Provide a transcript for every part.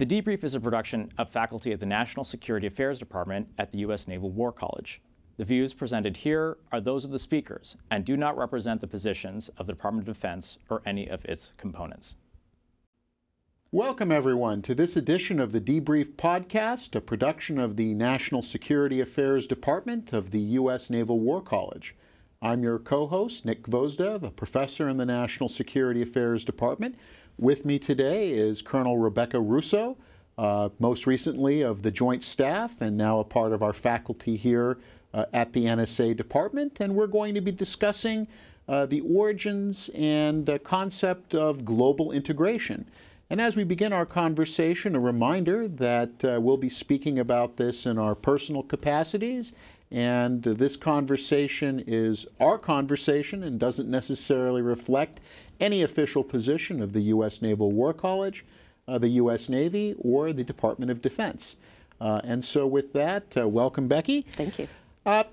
The debrief is a production of faculty at the National Security Affairs Department at the U.S. Naval War College. The views presented here are those of the speakers and do not represent the positions of the Department of Defense or any of its components. Welcome, everyone, to this edition of the Debrief Podcast, a production of the National Security Affairs Department of the U.S. Naval War College. I'm your co host, Nick Gvosdev, a professor in the National Security Affairs Department. With me today is Colonel Rebecca Russo, uh, most recently of the Joint Staff and now a part of our faculty here uh, at the NSA Department. And we're going to be discussing uh, the origins and uh, concept of global integration. And as we begin our conversation, a reminder that uh, we'll be speaking about this in our personal capacities and this conversation is our conversation and doesn't necessarily reflect any official position of the U.S. Naval War College, uh, the U.S. Navy, or the Department of Defense. Uh, and so, with that, uh, welcome, Becky. Thank you. Uh,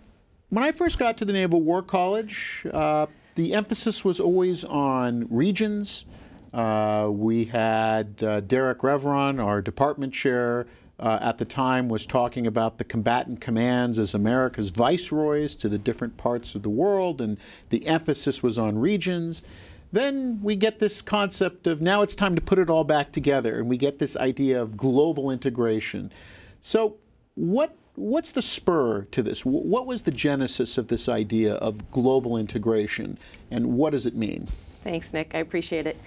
when I first got to the Naval War College, uh, the emphasis was always on regions. Uh, we had Derek Reveron, our department chair, uh, at the time was talking about the combatant commands as America's viceroys to the different parts of the world, and the emphasis was on regions. Then we get this concept of now it's time to put it all back together, and we get this idea of global integration. So, what what's the spur to this? What was the genesis of this idea of global integration, and what does it mean? Thanks, Nick. I appreciate it.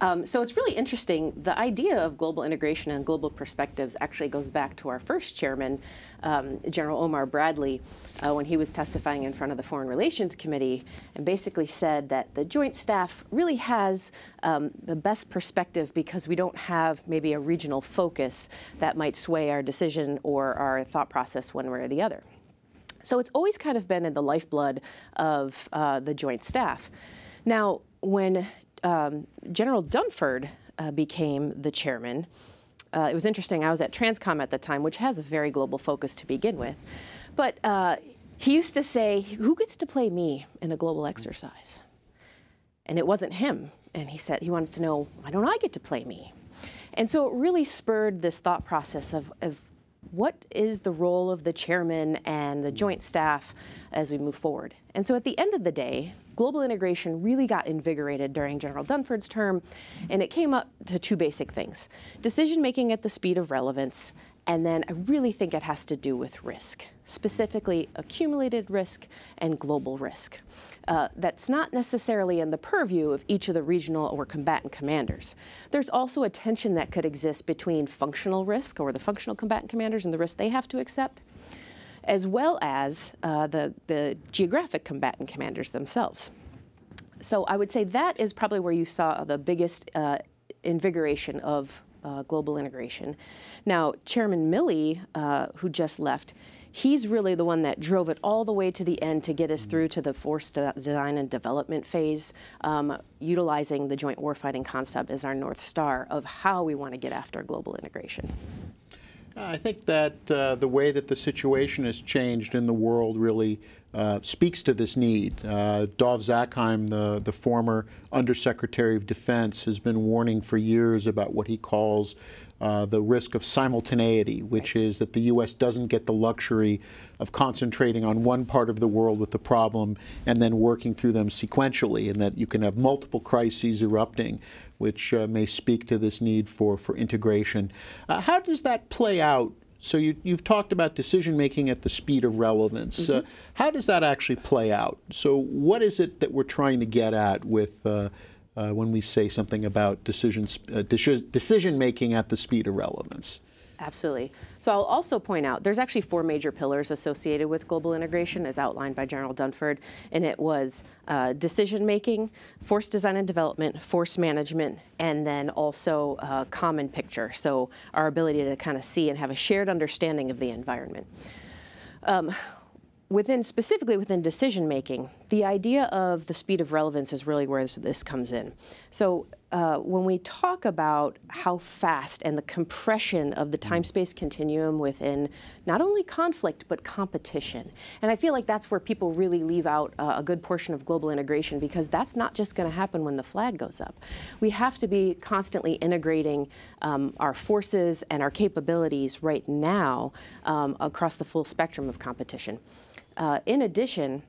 Um, so it's really interesting. The idea of global integration and global perspectives actually goes back to our first chairman, um, General Omar Bradley, uh, when he was testifying in front of the Foreign Relations Committee, and basically said that the Joint Staff really has um, the best perspective because we don't have maybe a regional focus that might sway our decision or our thought process one way or the other. So it's always kind of been in the lifeblood of uh, the Joint Staff. Now, when um, General Dunford uh, became the chairman, uh, it was interesting. I was at Transcom at the time, which has a very global focus to begin with. But uh, he used to say, Who gets to play me in a global exercise? And it wasn't him. And he said he wanted to know, Why don't I get to play me? And so it really spurred this thought process of, of what is the role of the chairman and the hmm. joint staff as we move forward? And so at the end of the day, global integration really got invigorated during General Dunford's term, and it came up to two basic things decision making at the speed of relevance and then I really think it has to do with risk, specifically accumulated risk and global risk. Uh, that's not necessarily in the purview of each of the regional or combatant commanders. There's also a tension that could exist between functional risk or the functional combatant commanders and the risk they have to accept, as well as uh, the, the geographic combatant commanders themselves. So I would say that is probably where you saw the biggest uh, invigoration of uh, global integration. Now, Chairman Milley, uh, who just left, he's really the one that drove it all the way to the end to get us through to the force design and development phase, um, utilizing the joint warfighting concept as our north star of how we want to get after global integration. I think that uh, the way that the situation has changed in the world really uh, speaks to this need. Uh, Dov Zakheim, the, the former Undersecretary of Defense, has been warning for years about what he calls uh, the risk of simultaneity, which is that the U.S. doesn't get the luxury of concentrating on one part of the world with the problem and then working through them sequentially, and that you can have multiple crises erupting, which uh, may speak to this need for, for integration. Uh, how does that play out so you, have talked about decision making at the speed of relevance. Mm -hmm. uh, how does that actually play out? So what is it that we're trying to get at with uh, uh, when we say something about decisions, uh, decision making at the speed of relevance? Absolutely. So I'll also point out there's actually four major pillars associated with global integration as outlined by General Dunford, and it was uh, decision making, force design and development, force management, and then also uh, common picture. So our ability to kind of see and have a shared understanding of the environment. Um, within specifically within decision making, the idea of the speed of relevance is really where this, this comes in. So uh, when we talk about how fast and the compression of the time space continuum within not only conflict but competition. And I feel like that's where people really leave out uh, a good portion of global integration because that's not just going to happen when the flag goes up. We have to be constantly integrating um, our forces and our capabilities right now um, across the full spectrum of competition. Uh, in addition,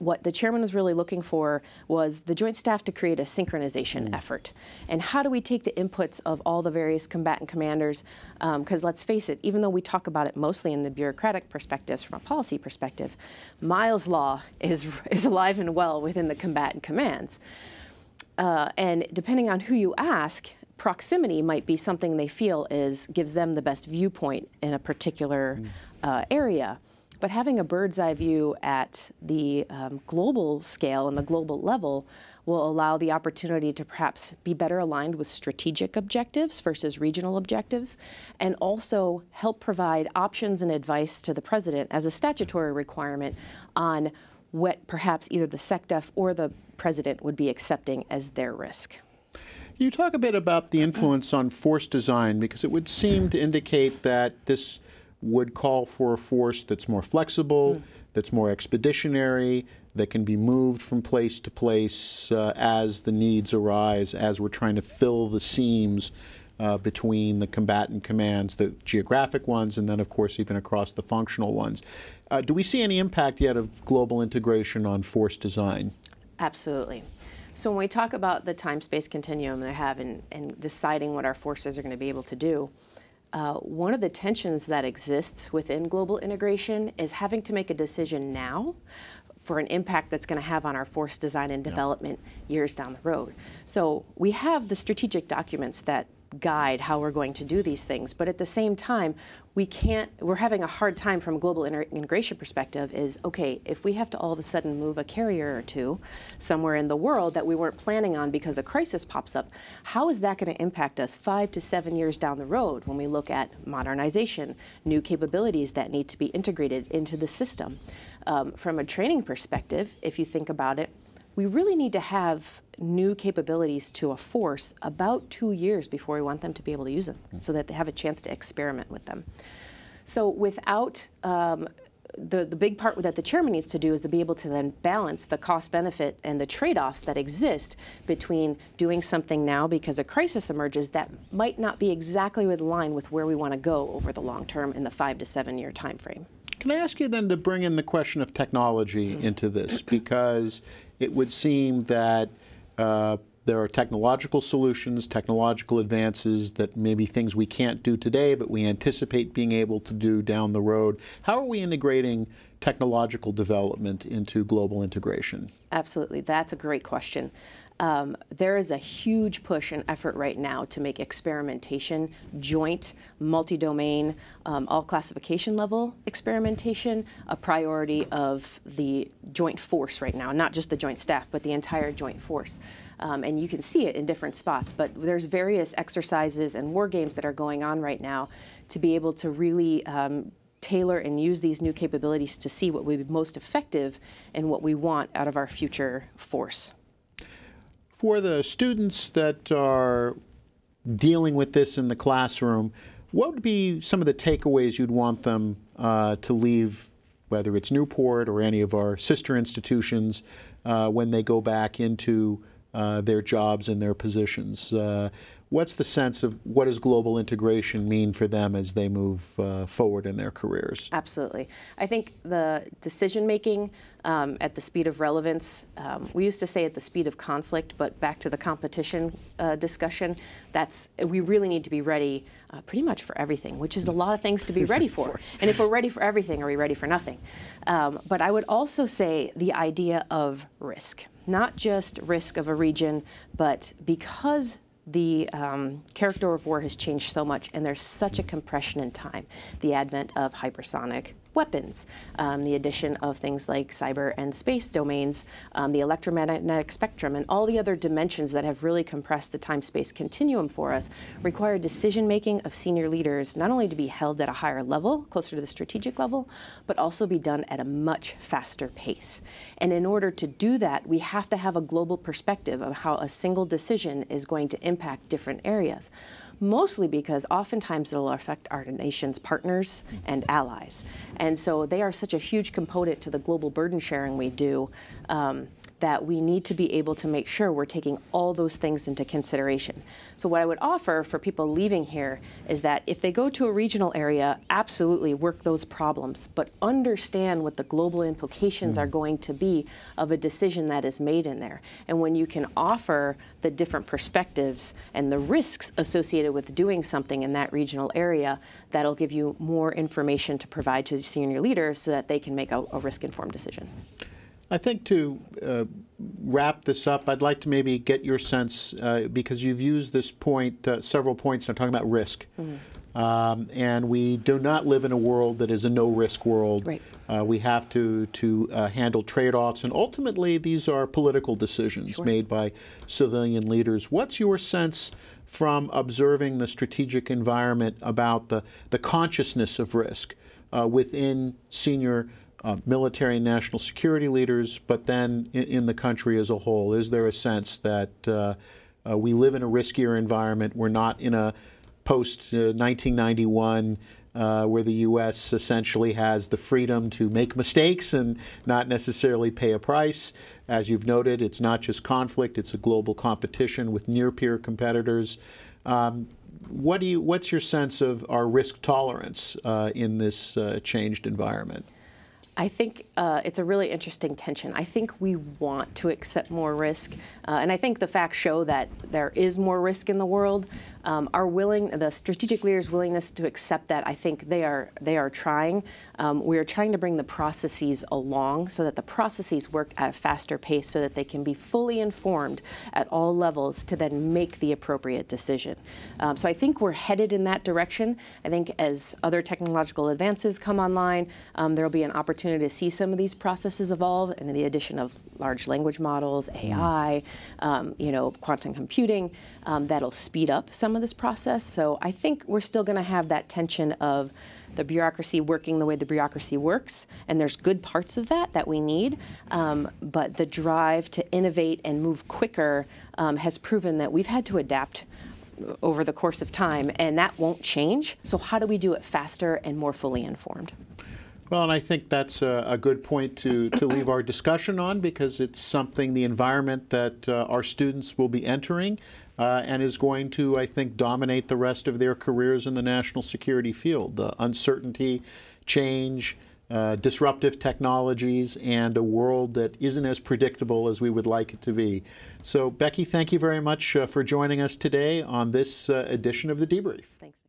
what the chairman was really looking for was the joint staff to create a synchronization mm. effort. And how do we take the inputs of all the various combatant commanders? Because um, let's face it, even though we talk about it mostly in the bureaucratic perspectives from a policy perspective, Miles' law is, is alive and well within the combatant commands. Uh, and depending on who you ask, proximity might be something they feel is gives them the best viewpoint in a particular mm. uh, area. But having a bird's eye view at the um, global scale and the global level will allow the opportunity to perhaps be better aligned with strategic objectives versus regional objectives, and also help provide options and advice to the president as a statutory requirement on what perhaps either the SecDef or the president would be accepting as their risk. You talk a bit about the influence on force design because it would seem to indicate that this would call for a force that's more flexible, mm. that's more expeditionary, that can be moved from place to place uh, as the needs arise, as we're trying to fill the seams uh, between the combatant commands, the geographic ones, and then, of course, even across the functional ones. Uh, do we see any impact yet of global integration on force design? Absolutely. So when we talk about the time-space continuum that I have in, in deciding what our forces are going to be able to do, uh, one of the tensions that exists within global integration is having to make a decision now for an impact that's going to have on our force design and development yeah. years down the road. So we have the strategic documents that guide how we're going to do these things. But at the same time, we can't, we're having a hard time from a global integration perspective is, okay, if we have to all of a sudden move a carrier or two somewhere in the world that we weren't planning on because a crisis pops up, how is that going to impact us five to seven years down the road when we look at modernization, new capabilities that need to be integrated into the system? Um, from a training perspective, if you think about it, we really need to have new capabilities to a force about two years before we want them to be able to use them mm. so that they have a chance to experiment with them. So without um, the, the big part that the chairman needs to do is to be able to then balance the cost benefit and the trade-offs that exist between doing something now because a crisis emerges that might not be exactly in line with where we want to go over the long term in the five to seven year time frame. Can I ask you then to bring in the question of technology mm. into this because it would seem that uh, there are technological solutions, technological advances that maybe things we can't do today, but we anticipate being able to do down the road. How are we integrating technological development into global integration? Absolutely. That's a great question. Um, there is a huge push and effort right now to make experimentation joint, multi-domain, um, all classification level experimentation a priority of the joint force right now, not just the joint staff, but the entire joint force. Um, and you can see it in different spots, but there's various exercises and war games that are going on right now to be able to really um, tailor and use these new capabilities to see what would be most effective and what we want out of our future force. For the students that are dealing with this in the classroom, what would be some of the takeaways you'd want them uh, to leave, whether it's Newport or any of our sister institutions, uh, when they go back into uh, their jobs and their positions? What's the sense of what does global integration mean for them as they move uh, forward in their careers? Absolutely. I think the decision making um, at the speed of relevance, um, we used to say at the speed of conflict, but back to the competition uh, discussion, that's we really need to be ready uh, pretty much for everything, which is a lot of things to be ready for. and if we're ready for everything, are we ready for nothing? Um, but I would also say the idea of risk, not just risk of a region, but because the um, character of war has changed so much, and there's such a compression in time. The advent of hypersonic weapons, um, the addition of things like cyber and space domains, um, the electromagnetic spectrum, and all the other dimensions that have really compressed the time-space continuum for us require decision making of senior leaders not only to be held at a higher level, closer to the strategic level, but also be done at a much faster pace. And in order to do that, we have to have a global perspective of how a single decision is going to impact different areas mostly because oftentimes it'll affect our nation's partners and allies. And so they are such a huge component to the global burden sharing we do. Um, that we need to be able to make sure we're taking all those things into consideration. So what I would offer for people leaving here is that if they go to a regional area, absolutely work those problems, but understand what the global implications mm. are going to be of a decision that is made in there. And when you can offer the different perspectives and the risks associated with doing something in that regional area, that'll give you more information to provide to senior leaders so that they can make a, a risk-informed decision. I think to uh, wrap this up, I'd like to maybe get your sense, uh, because you've used this point, uh, several points, I'm talking about risk. Mm -hmm. um, and we do not live in a world that is a no-risk world. Right. Uh, we have to, to uh, handle trade-offs, and ultimately these are political decisions sure. made by civilian leaders. What's your sense from observing the strategic environment about the, the consciousness of risk uh, within senior uh, military and national security leaders, but then in, in, the country as a whole? Is there a sense that uh, uh, we live in a riskier environment? We're not in a post 1991 uh, where the U.S. essentially has the freedom to make mistakes and not necessarily pay a price. As you've noted, it's not just conflict, it's a global competition with near peer competitors. Um, what do you, what's your sense of our risk tolerance uh, in this uh, changed environment? I think uh, it's a really interesting tension. I think we want to accept more risk, uh, and I think the facts show that there is more risk in the world. Um, our willing, the strategic leaders' willingness to accept that, I think they are they are trying. Um, we are trying to bring the processes along so that the processes work at a faster pace, so that they can be fully informed at all levels to then make the appropriate decision. Um, so I think we're headed in that direction. I think as other technological advances come online, um, there will be an opportunity opportunity to see some of these processes evolve and the addition of large language models, AI, um, you know, quantum computing, um, that'll speed up some of this process. So I think we're still going to have that tension of the bureaucracy working the way the bureaucracy works, and there's good parts of that that we need, um, but the drive to innovate and move quicker um, has proven that we've had to adapt over the course of time, and that won't change. So how do we do it faster and more fully informed? Well, and I think that's a, a, good point to, to leave our discussion on because it's something, the environment that uh, our students will be entering uh, and is going to, I think, dominate the rest of their careers in the national security field. The uncertainty, change, uh, disruptive technologies, and a world that isn't as predictable as we would like it to be. So, Becky, thank you very much uh, for joining us today on this uh, edition of The Debrief. Thanks.